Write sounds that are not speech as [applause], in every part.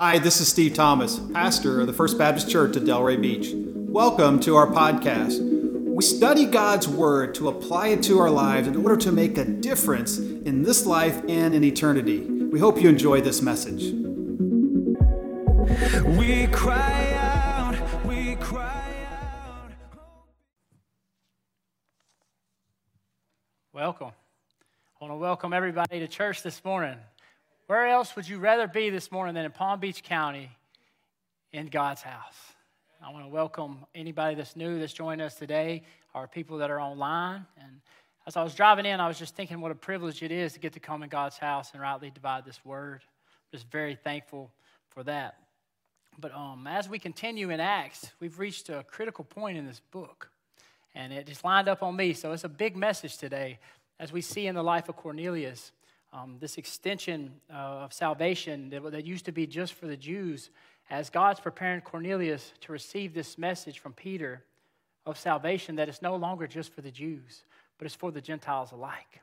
Hi, this is Steve Thomas, pastor of the First Baptist Church at Delray Beach. Welcome to our podcast. We study God's Word to apply it to our lives in order to make a difference in this life and in eternity. We hope you enjoy this message. We cry out, we cry out. Welcome. I want to welcome everybody to church this morning. Where else would you rather be this morning than in Palm Beach County in God's house? I want to welcome anybody that's new that's joined us today, our people that are online. And as I was driving in, I was just thinking what a privilege it is to get to come in God's house and rightly divide this word. I'm just very thankful for that. But um, as we continue in Acts, we've reached a critical point in this book. And it just lined up on me. So it's a big message today as we see in the life of Cornelius um, this extension uh, of salvation that, that used to be just for the Jews, as God's preparing Cornelius to receive this message from Peter of salvation, that it's no longer just for the Jews, but it's for the Gentiles alike.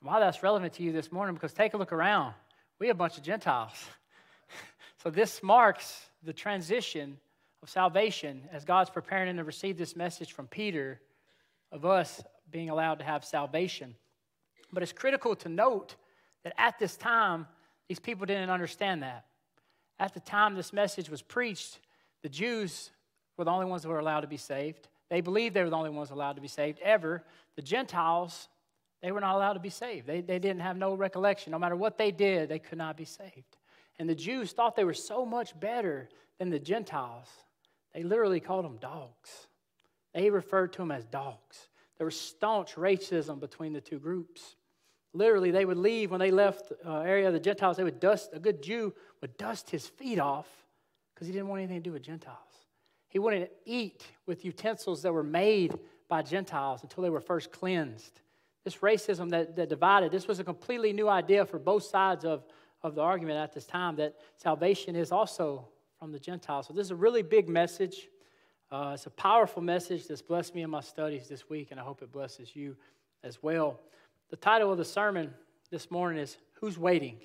And why that's relevant to you this morning, because take a look around. We have a bunch of Gentiles. [laughs] so this marks the transition of salvation as God's preparing them to receive this message from Peter of us being allowed to have salvation. But it's critical to note that at this time, these people didn't understand that. At the time this message was preached, the Jews were the only ones that were allowed to be saved. They believed they were the only ones allowed to be saved ever. The Gentiles, they were not allowed to be saved. They, they didn't have no recollection. No matter what they did, they could not be saved. And the Jews thought they were so much better than the Gentiles. They literally called them dogs. They referred to them as dogs. There was staunch racism between the two groups. Literally, they would leave when they left uh, area of the Gentiles. They would dust, a good Jew would dust his feet off because he didn't want anything to do with Gentiles. He wouldn't eat with utensils that were made by Gentiles until they were first cleansed. This racism that, that divided, this was a completely new idea for both sides of, of the argument at this time that salvation is also from the Gentiles. So, this is a really big message. Uh, it's a powerful message that's blessed me in my studies this week, and I hope it blesses you as well. The title of the sermon this morning is Who's Waiting?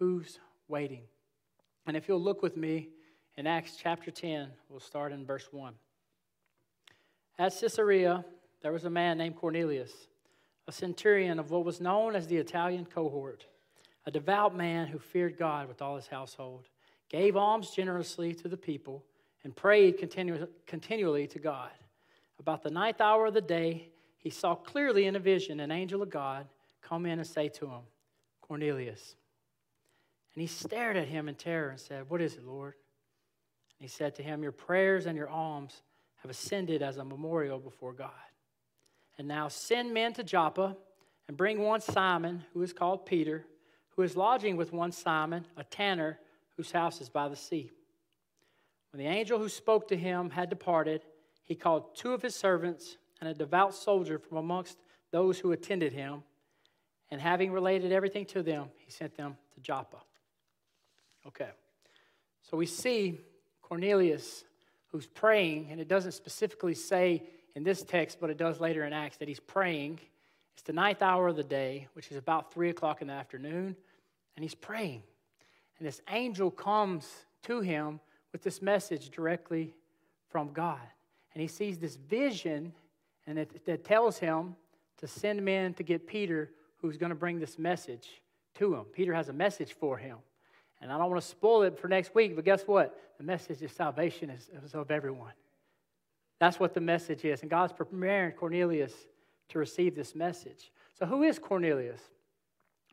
Who's Waiting? And if you'll look with me in Acts chapter 10, we'll start in verse 1. At Caesarea, there was a man named Cornelius, a centurion of what was known as the Italian cohort, a devout man who feared God with all his household, gave alms generously to the people, and prayed continu- continually to God. About the ninth hour of the day, he saw clearly in a vision an angel of God come in and say to him, Cornelius. And he stared at him in terror and said, What is it, Lord? And he said to him, Your prayers and your alms have ascended as a memorial before God. And now send men to Joppa and bring one Simon, who is called Peter, who is lodging with one Simon, a tanner, whose house is by the sea. When the angel who spoke to him had departed, he called two of his servants and a devout soldier from amongst those who attended him. And having related everything to them, he sent them to Joppa. Okay. So we see Cornelius who's praying, and it doesn't specifically say in this text, but it does later in Acts that he's praying. It's the ninth hour of the day, which is about three o'clock in the afternoon, and he's praying. And this angel comes to him with this message directly from God. And he sees this vision and it, it tells him to send men to get Peter, who's going to bring this message to him. Peter has a message for him. And I don't want to spoil it for next week, but guess what? The message of salvation is, is of everyone. That's what the message is. And God's preparing Cornelius to receive this message. So, who is Cornelius?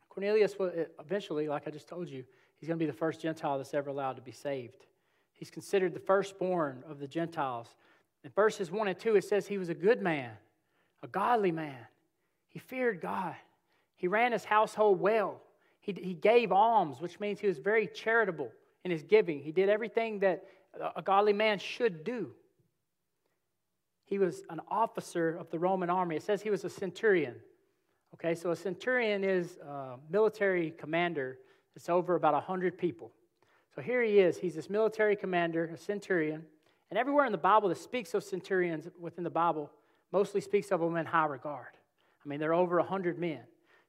Cornelius, will eventually, like I just told you, he's going to be the first Gentile that's ever allowed to be saved. He's considered the firstborn of the Gentiles. In verses 1 and 2, it says he was a good man, a godly man. He feared God. He ran his household well. He, he gave alms, which means he was very charitable in his giving. He did everything that a godly man should do. He was an officer of the Roman army. It says he was a centurion. Okay, so a centurion is a military commander that's over about 100 people. So here he is. He's this military commander, a centurion. And everywhere in the Bible that speaks of centurions within the Bible mostly speaks of them in high regard. I mean, there are over 100 men.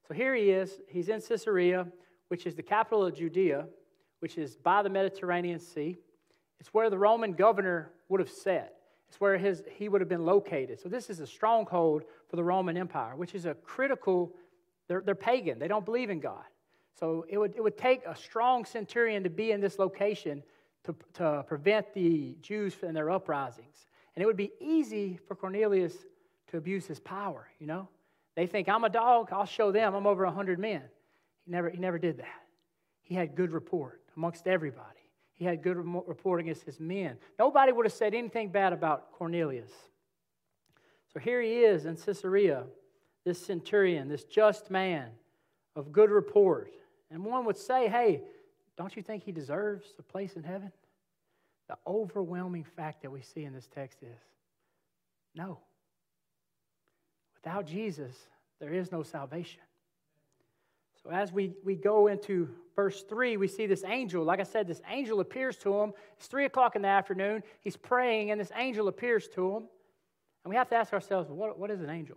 So here he is. He's in Caesarea, which is the capital of Judea, which is by the Mediterranean Sea. It's where the Roman governor would have sat. It's where his, he would have been located. So this is a stronghold for the Roman Empire, which is a critical, they're, they're pagan. They don't believe in God. So it would, it would take a strong centurion to be in this location to, to prevent the Jews from their uprisings. And it would be easy for Cornelius to abuse his power, you know? They think, I'm a dog, I'll show them, I'm over 100 men. He never, he never did that. He had good report amongst everybody. He had good report against his men. Nobody would have said anything bad about Cornelius. So here he is in Caesarea, this centurion, this just man of good report. And one would say, hey, don't you think he deserves a place in heaven? The overwhelming fact that we see in this text is no. Without Jesus, there is no salvation. So as we, we go into verse 3, we see this angel. Like I said, this angel appears to him. It's 3 o'clock in the afternoon. He's praying, and this angel appears to him. And we have to ask ourselves, what, what is an angel?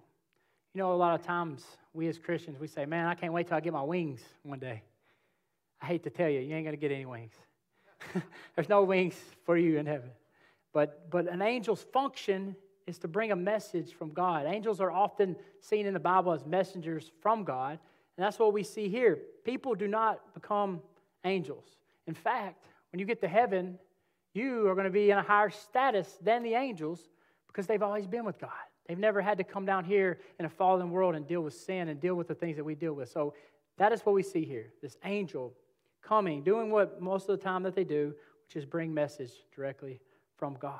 You know, a lot of times we as Christians, we say, man, I can't wait till I get my wings one day. I hate to tell you, you ain't going to get any wings. [laughs] There's no wings for you in heaven. But, but an angel's function is to bring a message from God. Angels are often seen in the Bible as messengers from God. And that's what we see here. People do not become angels. In fact, when you get to heaven, you are going to be in a higher status than the angels because they've always been with God. They've never had to come down here in a fallen world and deal with sin and deal with the things that we deal with. So that is what we see here this angel coming, doing what most of the time that they do, which is bring message directly from God.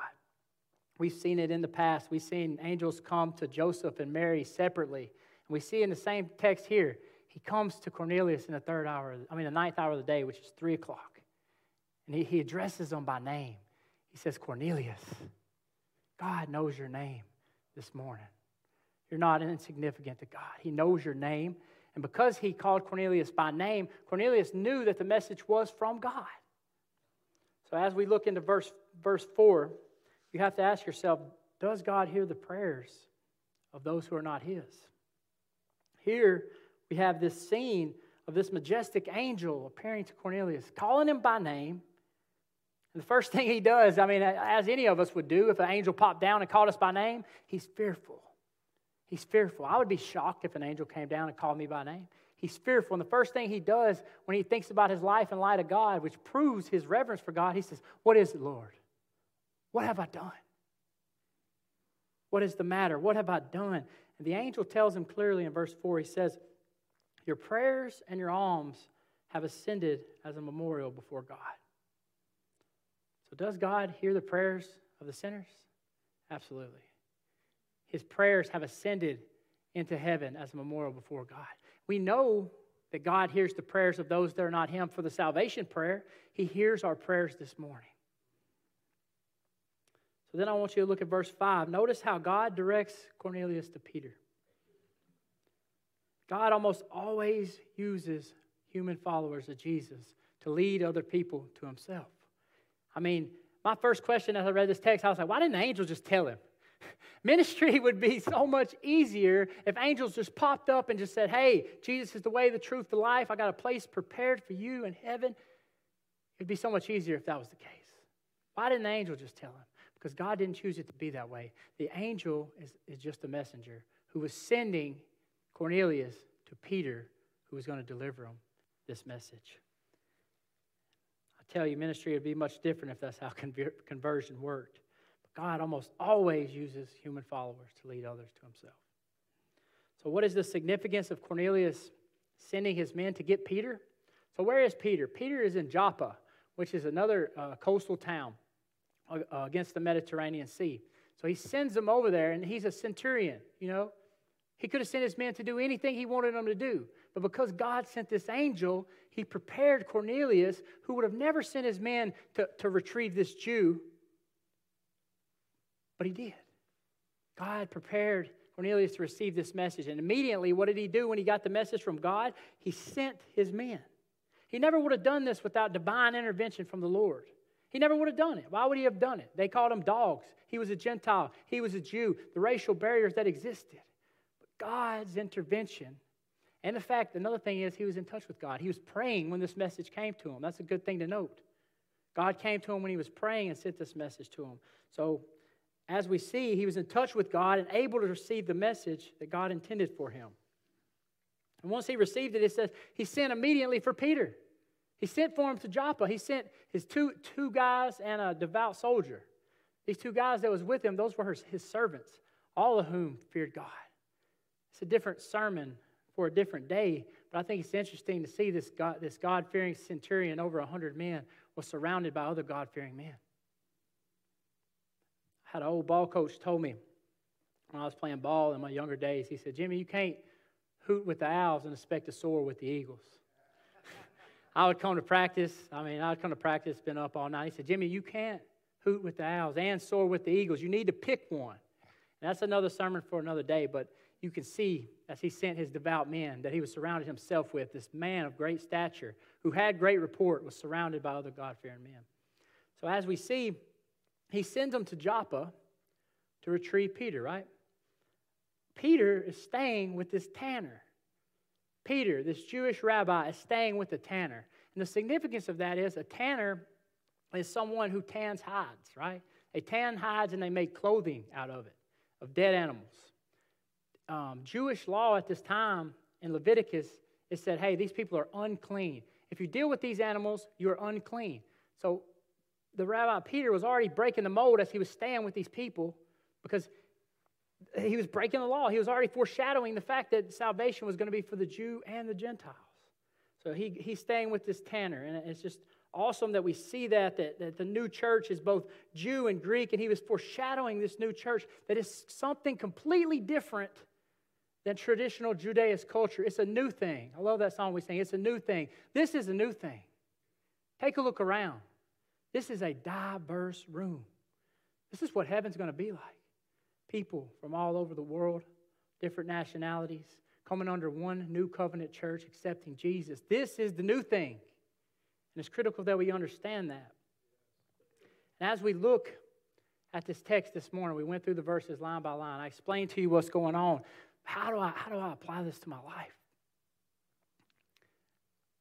We've seen it in the past. We've seen angels come to Joseph and Mary separately. And we see in the same text here he comes to Cornelius in the third hour, I mean, the ninth hour of the day, which is three o'clock. And he, he addresses them by name. He says, Cornelius, God knows your name this morning. You're not insignificant to God. He knows your name. And because he called Cornelius by name, Cornelius knew that the message was from God. So as we look into verse, verse 4, you have to ask yourself Does God hear the prayers of those who are not his? Here, we have this scene of this majestic angel appearing to Cornelius, calling him by name. And the first thing he does, I mean, as any of us would do if an angel popped down and called us by name, he's fearful. He's fearful. I would be shocked if an angel came down and called me by name. He's fearful. And the first thing he does when he thinks about his life in light of God, which proves his reverence for God, he says, What is it, Lord? What have I done? What is the matter? What have I done? And the angel tells him clearly in verse 4, he says, your prayers and your alms have ascended as a memorial before God. So, does God hear the prayers of the sinners? Absolutely. His prayers have ascended into heaven as a memorial before God. We know that God hears the prayers of those that are not Him for the salvation prayer. He hears our prayers this morning. So then I want you to look at verse 5. Notice how God directs Cornelius to Peter. God almost always uses human followers of Jesus to lead other people to himself. I mean, my first question as I read this text, I was like, why didn't the angel just tell him? [laughs] Ministry would be so much easier if angels just popped up and just said, Hey, Jesus is the way, the truth, the life. I got a place prepared for you in heaven. It'd be so much easier if that was the case. Why didn't the angel just tell him? Because God didn't choose it to be that way. The angel is, is just a messenger who was sending Cornelius to Peter, who was going to deliver him this message. Tell you, ministry would be much different if that's how [laughs] conversion worked. But God almost always uses human followers to lead others to himself. So, what is the significance of Cornelius sending his men to get Peter? So, where is Peter? Peter is in Joppa, which is another uh, coastal town uh, against the Mediterranean Sea. So, he sends them over there, and he's a centurion, you know. He could have sent his men to do anything he wanted them to do. But because God sent this angel, he prepared Cornelius, who would have never sent his man to, to retrieve this Jew. But he did. God prepared Cornelius to receive this message. And immediately, what did he do when he got the message from God? He sent his men. He never would have done this without divine intervention from the Lord. He never would have done it. Why would he have done it? They called him dogs. He was a Gentile, he was a Jew, the racial barriers that existed. But God's intervention And the fact, another thing is, he was in touch with God. He was praying when this message came to him. That's a good thing to note. God came to him when he was praying and sent this message to him. So, as we see, he was in touch with God and able to receive the message that God intended for him. And once he received it, it says he sent immediately for Peter. He sent for him to Joppa. He sent his two, two guys and a devout soldier. These two guys that was with him, those were his, his servants, all of whom feared God. It's a different sermon for a different day, but I think it's interesting to see this God, this God-fearing centurion, over 100 men, was surrounded by other God-fearing men. I had an old ball coach told me when I was playing ball in my younger days, he said, Jimmy, you can't hoot with the owls and expect to soar with the eagles. [laughs] I would come to practice. I mean, I would come to practice, been up all night. He said, Jimmy, you can't hoot with the owls and soar with the eagles. You need to pick one. And that's another sermon for another day, but you can see as he sent his devout men that he was surrounded himself with this man of great stature who had great report was surrounded by other god-fearing men. So as we see he sends them to joppa to retrieve peter right? Peter is staying with this tanner. Peter this jewish rabbi is staying with the tanner. And the significance of that is a tanner is someone who tans hides right? They tan hides and they make clothing out of it of dead animals um, Jewish law at this time in Leviticus, it said, hey, these people are unclean. If you deal with these animals, you're unclean. So the Rabbi Peter was already breaking the mold as he was staying with these people because he was breaking the law. He was already foreshadowing the fact that salvation was going to be for the Jew and the Gentiles. So he, he's staying with this tanner, and it's just awesome that we see that, that, that the new church is both Jew and Greek, and he was foreshadowing this new church that is something completely different than traditional Judaist culture. It's a new thing. I love that song we sing. It's a new thing. This is a new thing. Take a look around. This is a diverse room. This is what heaven's going to be like. People from all over the world, different nationalities, coming under one new covenant church, accepting Jesus. This is the new thing. And it's critical that we understand that. And as we look at this text this morning, we went through the verses line by line. I explained to you what's going on. How do I, how do I apply this to my life?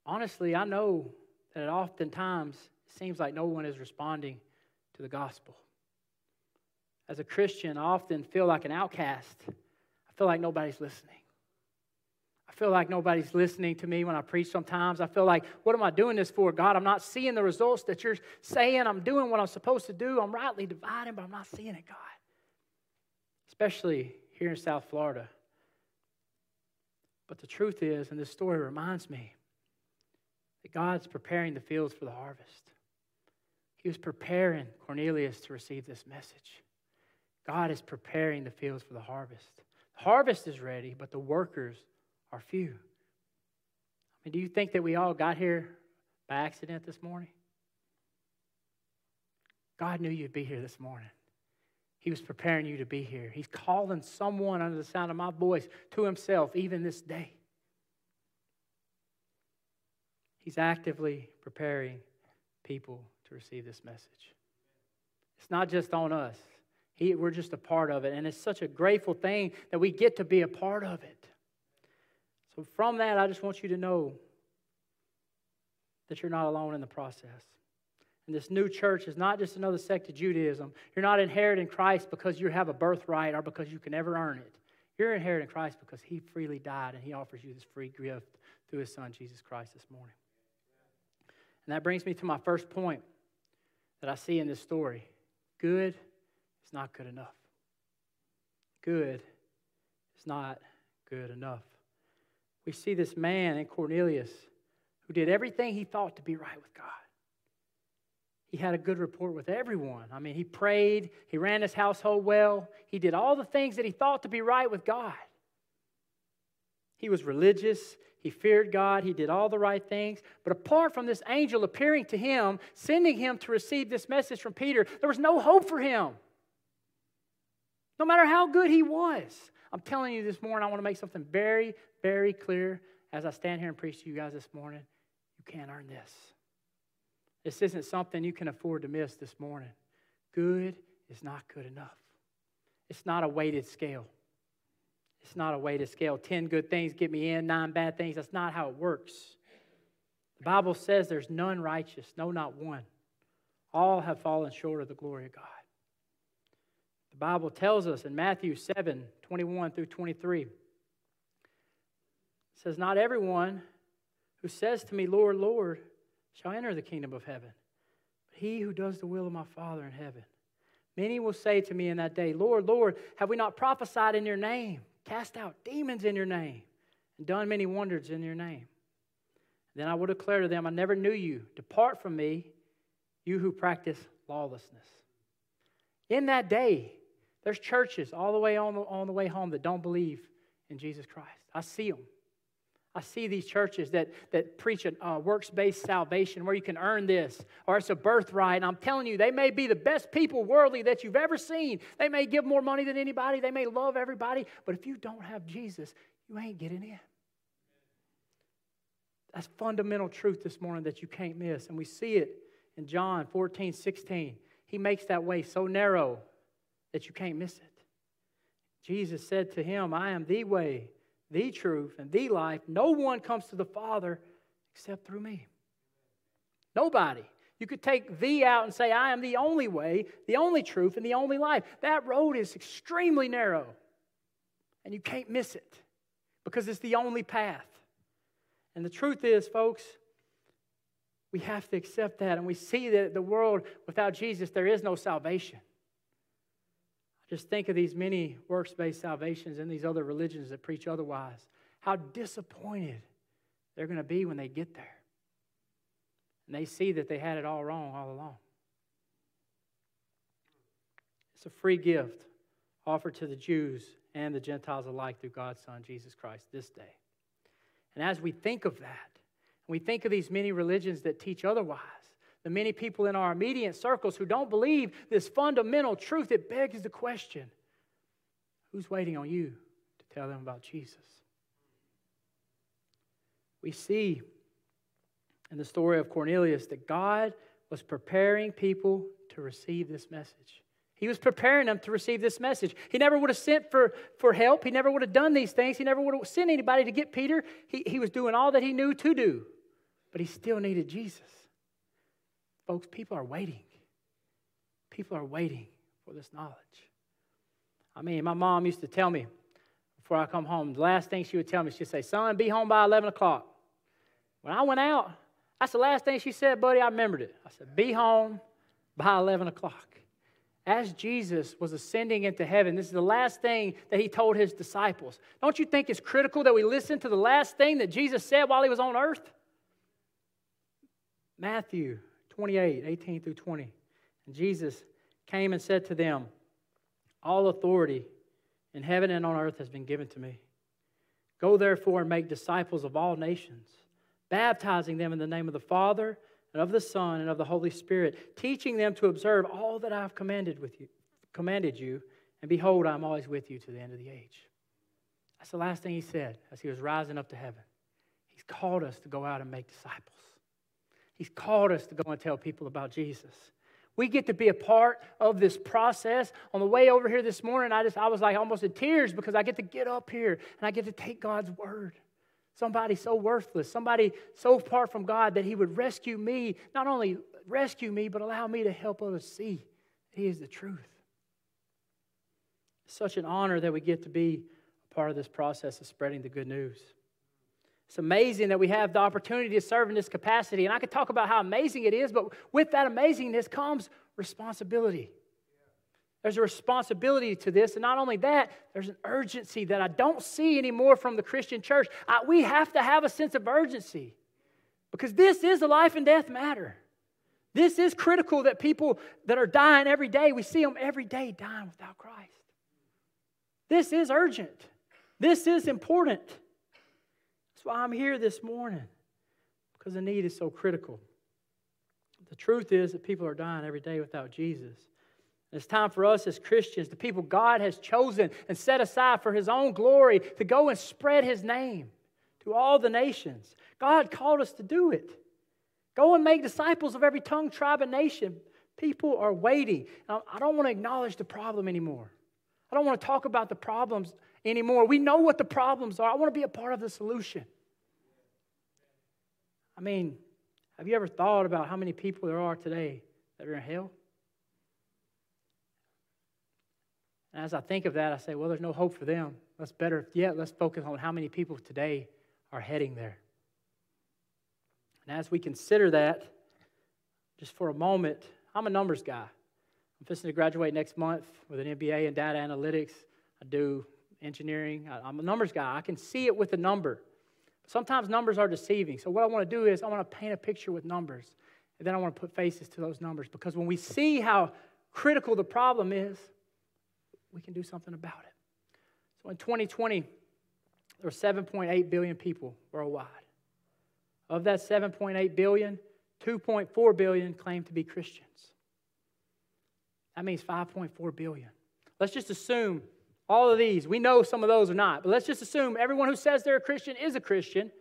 Honestly, I know that oftentimes it seems like no one is responding to the gospel. As a Christian, I often feel like an outcast. I feel like nobody's listening. I feel like nobody's listening to me when I preach sometimes. I feel like, what am I doing this for, God? I'm not seeing the results that you're saying. I'm doing what I'm supposed to do. I'm rightly dividing, but I'm not seeing it, God. Especially here in South Florida. But the truth is, and this story reminds me, that God's preparing the fields for the harvest. He was preparing Cornelius to receive this message. God is preparing the fields for the harvest. The harvest is ready, but the workers are few. I mean, do you think that we all got here by accident this morning? God knew you'd be here this morning. He was preparing you to be here. He's calling someone under the sound of my voice to himself, even this day. He's actively preparing people to receive this message. It's not just on us, he, we're just a part of it. And it's such a grateful thing that we get to be a part of it. So, from that, I just want you to know that you're not alone in the process. And this new church is not just another sect of Judaism. You're not inheriting Christ because you have a birthright or because you can never earn it. You're inheriting Christ because He freely died and He offers you this free gift through His Son, Jesus Christ, this morning. And that brings me to my first point that I see in this story good is not good enough. Good is not good enough. We see this man in Cornelius who did everything he thought to be right with God he had a good rapport with everyone. I mean, he prayed, he ran his household well, he did all the things that he thought to be right with God. He was religious, he feared God, he did all the right things. But apart from this angel appearing to him, sending him to receive this message from Peter, there was no hope for him. No matter how good he was. I'm telling you this morning, I want to make something very, very clear as I stand here and preach to you guys this morning. You can't earn this. This isn't something you can afford to miss this morning. Good is not good enough. It's not a weighted scale. It's not a to scale 10 good things get me in, nine bad things. That's not how it works. The Bible says there's none righteous, no, not one. All have fallen short of the glory of God. The Bible tells us in Matthew 7 21 through 23, it says, Not everyone who says to me, Lord, Lord, shall enter the kingdom of heaven, but he who does the will of my Father in heaven. Many will say to me in that day, Lord, Lord, have we not prophesied in your name, cast out demons in your name, and done many wonders in your name? Then I will declare to them, I never knew you. Depart from me, you who practice lawlessness. In that day, there's churches all the way on the, on the way home that don't believe in Jesus Christ. I see them. I see these churches that, that preach a uh, works based salvation where you can earn this or it's a birthright. And I'm telling you, they may be the best people worldly that you've ever seen. They may give more money than anybody, they may love everybody, but if you don't have Jesus, you ain't getting in. That's fundamental truth this morning that you can't miss. And we see it in John 14, 16. He makes that way so narrow that you can't miss it. Jesus said to him, I am the way, the truth, and the life. No one comes to the Father except through me. Nobody. You could take the out and say, I am the only way, the only truth, and the only life. That road is extremely narrow, and you can't miss it because it's the only path. And the truth is, folks, we have to accept that. And we see that the world without Jesus, there is no salvation. Just think of these many works based salvations and these other religions that preach otherwise. How disappointed they're going to be when they get there. And they see that they had it all wrong all along. It's a free gift offered to the Jews and the Gentiles alike through God's Son, Jesus Christ, this day. And as we think of that, we think of these many religions that teach otherwise, the many people in our immediate circles who don't believe this fundamental truth, it begs the question who's waiting on you to tell them about Jesus? We see in the story of Cornelius that God was preparing people to receive this message. He was preparing them to receive this message. He never would have sent for, for help. He never would have done these things. He never would have sent anybody to get Peter. He, he was doing all that he knew to do, but he still needed Jesus. Folks, people are waiting. People are waiting for this knowledge. I mean, my mom used to tell me before I come home, the last thing she would tell me, she'd say, Son, be home by 11 o'clock. When I went out, that's the last thing she said, buddy. I remembered it. I said, Be home by 11 o'clock as Jesus was ascending into heaven, this is the last thing that he told his disciples. Don't you think it's critical that we listen to the last thing that Jesus said while he was on earth? Matthew 28 18 through 20. And Jesus came and said to them, All authority in heaven and on earth has been given to me. Go therefore and make disciples of all nations, baptizing them in the name of the Father and of the Son and of the Holy Spirit, teaching them to observe all that I have commanded with you, commanded you, and behold, I am always with you to the end of the age. That's the last thing he said as he was rising up to heaven. He's called us to go out and make disciples. He's called us to go and tell people about Jesus. We get to be a part of this process. On the way over here this morning, I just I was like almost in tears because I get to get up here and I get to take God's word. Somebody so worthless, somebody so far from God that He would rescue me, not only rescue me, but allow me to help others see He is the truth. such an honor that we get to be a part of this process of spreading the good news. It's amazing that we have the opportunity to serve in this capacity. And I could talk about how amazing it is, but with that amazingness comes responsibility. There's a responsibility to this. And not only that, there's an urgency that I don't see anymore from the Christian church. I, we have to have a sense of urgency because this is a life and death matter. This is critical that people that are dying every day, we see them every day dying without Christ. This is urgent. This is important. That's why I'm here this morning because the need is so critical. The truth is that people are dying every day without Jesus. It's time for us as Christians, the people God has chosen and set aside for His own glory, to go and spread His name to all the nations. God called us to do it. Go and make disciples of every tongue, tribe, and nation. People are waiting. Now, I don't want to acknowledge the problem anymore. I don't want to talk about the problems anymore. We know what the problems are. I want to be a part of the solution. I mean, have you ever thought about how many people there are today that are in hell? And as I think of that, I say, well, there's no hope for them. Let's better, yeah, let's focus on how many people today are heading there. And as we consider that, just for a moment, I'm a numbers guy. I'm fixing to graduate next month with an MBA in data analytics. I do engineering. I'm a numbers guy. I can see it with a number. Sometimes numbers are deceiving. So, what I want to do is I want to paint a picture with numbers. And then I want to put faces to those numbers because when we see how critical the problem is, we can do something about it. So, in 2020, there were 7.8 billion people worldwide. Of that 7.8 billion, 2.4 billion claim to be Christians. That means 5.4 billion. Let's just assume all of these, we know some of those are not, but let's just assume everyone who says they're a Christian is a Christian.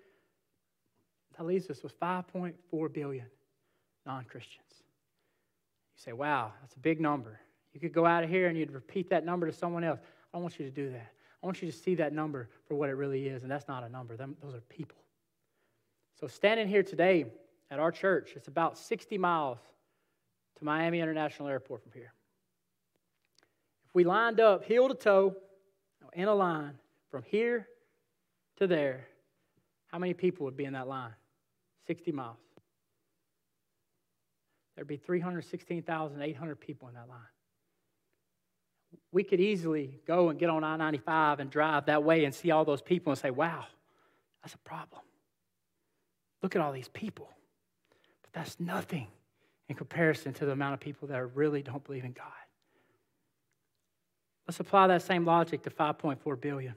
That leaves us with 5.4 billion non Christians. You say, wow, that's a big number. You could go out of here and you'd repeat that number to someone else. I don't want you to do that. I want you to see that number for what it really is, and that's not a number, those are people. So, standing here today at our church, it's about 60 miles to Miami International Airport from here. We lined up heel to toe in a line from here to there, how many people would be in that line? 60 miles. There'd be 316,800 people in that line. We could easily go and get on I 95 and drive that way and see all those people and say, wow, that's a problem. Look at all these people. But that's nothing in comparison to the amount of people that really don't believe in God. Let's apply that same logic to 5.4 billion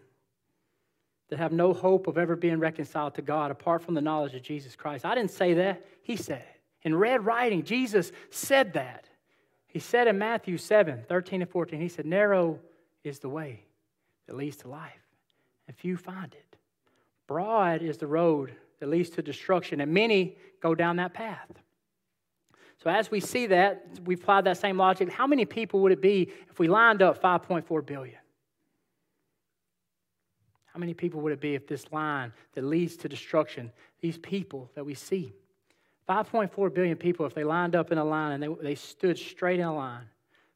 that have no hope of ever being reconciled to God apart from the knowledge of Jesus Christ. I didn't say that, He said it. In red writing, Jesus said that. He said in Matthew 7 13 and 14, He said, Narrow is the way that leads to life, and few find it. Broad is the road that leads to destruction, and many go down that path. So, as we see that, we apply that same logic. How many people would it be if we lined up 5.4 billion? How many people would it be if this line that leads to destruction, these people that we see, 5.4 billion people, if they lined up in a line and they, they stood straight in a line,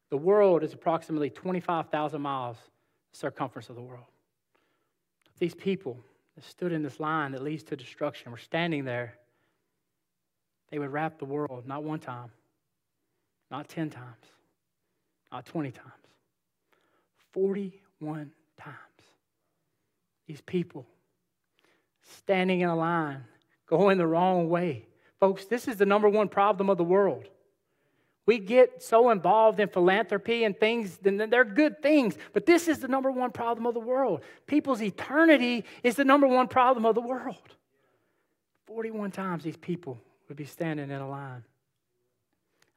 the world is approximately 25,000 miles circumference of the world. These people that stood in this line that leads to destruction were standing there. They would wrap the world not one time, not 10 times, not 20 times, 41 times. These people standing in a line, going the wrong way Folks, this is the number one problem of the world. We get so involved in philanthropy and things, and they're good things, but this is the number one problem of the world. People's eternity is the number one problem of the world. 41 times these people would be standing in a line.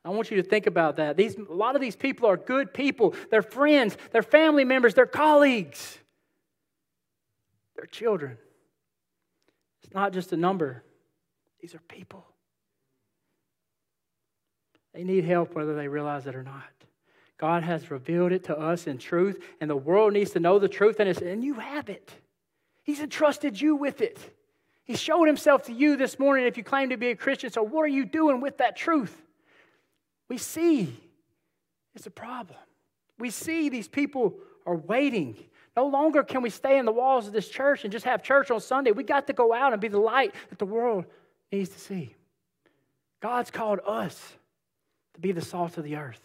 I want you to think about that. These, a lot of these people are good people. They're friends, they're family members, they're colleagues, they're children. It's not just a number, these are people. They need help whether they realize it or not. God has revealed it to us in truth, and the world needs to know the truth, and, and you have it. He's entrusted you with it. He showed himself to you this morning if you claim to be a Christian. So, what are you doing with that truth? We see it's a problem. We see these people are waiting. No longer can we stay in the walls of this church and just have church on Sunday. We got to go out and be the light that the world needs to see. God's called us to be the salt of the earth.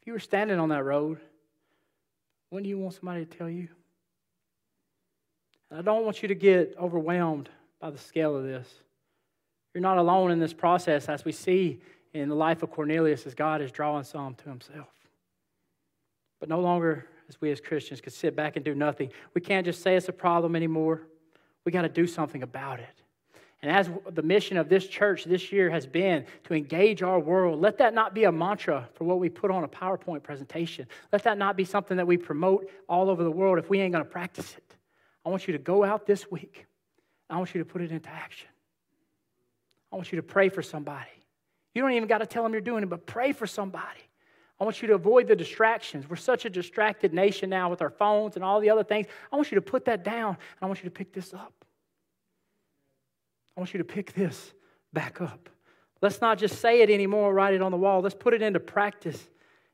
If you were standing on that road, wouldn't you want somebody to tell you? I don't want you to get overwhelmed by the scale of this. You're not alone in this process, as we see in the life of Cornelius as God is drawing some to himself. But no longer as we as Christians can sit back and do nothing. We can't just say it's a problem anymore. We got to do something about it. And as the mission of this church this year has been to engage our world, let that not be a mantra for what we put on a PowerPoint presentation. Let that not be something that we promote all over the world if we ain't going to practice it. I want you to go out this week. I want you to put it into action. I want you to pray for somebody. You don't even got to tell them you're doing it, but pray for somebody. I want you to avoid the distractions. We're such a distracted nation now with our phones and all the other things. I want you to put that down and I want you to pick this up. I want you to pick this back up. Let's not just say it anymore, write it on the wall. Let's put it into practice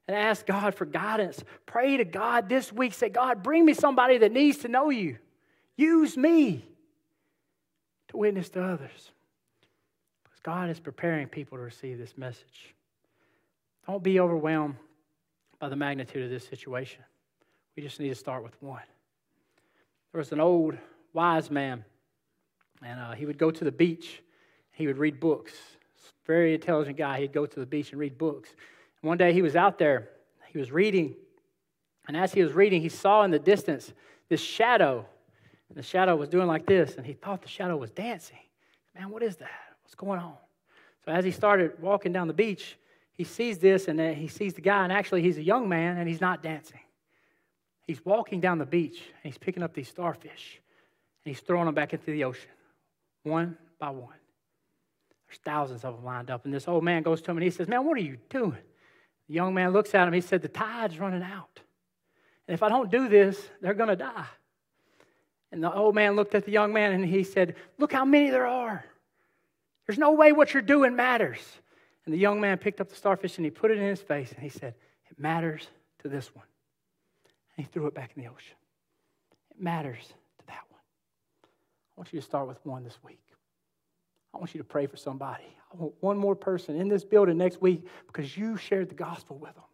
and ask God for guidance. Pray to God this week. Say, God, bring me somebody that needs to know you. Use me to witness to others. Because God is preparing people to receive this message. Don't be overwhelmed by the magnitude of this situation. We just need to start with one. There was an old wise man, and uh, he would go to the beach. He would read books. Very intelligent guy. He'd go to the beach and read books. And one day he was out there. He was reading, and as he was reading, he saw in the distance this shadow. And the shadow was doing like this, and he thought the shadow was dancing. Man, what is that? What's going on? So as he started walking down the beach, he sees this and he sees the guy, and actually, he's a young man and he's not dancing. He's walking down the beach and he's picking up these starfish and he's throwing them back into the ocean, one by one. There's thousands of them lined up. And this old man goes to him and he says, Man, what are you doing? The young man looks at him. He said, The tide's running out. And if I don't do this, they're going to die. And the old man looked at the young man and he said, Look how many there are. There's no way what you're doing matters. And the young man picked up the starfish and he put it in his face and he said, It matters to this one. And he threw it back in the ocean. It matters to that one. I want you to start with one this week. I want you to pray for somebody. I want one more person in this building next week because you shared the gospel with them.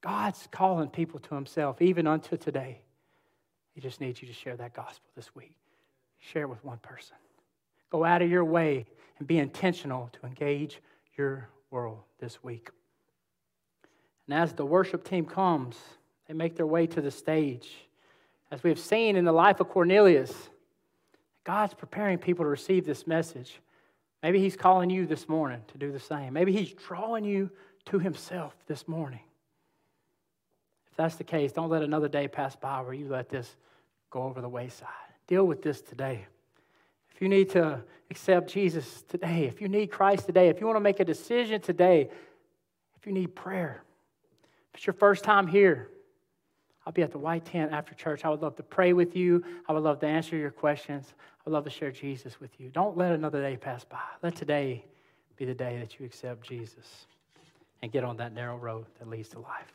God's calling people to himself, even unto today. He just needs you to share that gospel this week. Share it with one person. Go out of your way and be intentional to engage your world this week. And as the worship team comes, they make their way to the stage. As we have seen in the life of Cornelius, God's preparing people to receive this message. Maybe He's calling you this morning to do the same. Maybe He's drawing you to Himself this morning. If that's the case, don't let another day pass by where you let this go over the wayside. Deal with this today. If you need to accept Jesus today, if you need Christ today, if you want to make a decision today, if you need prayer, if it's your first time here, I'll be at the white tent after church. I would love to pray with you. I would love to answer your questions. I would love to share Jesus with you. Don't let another day pass by. Let today be the day that you accept Jesus and get on that narrow road that leads to life.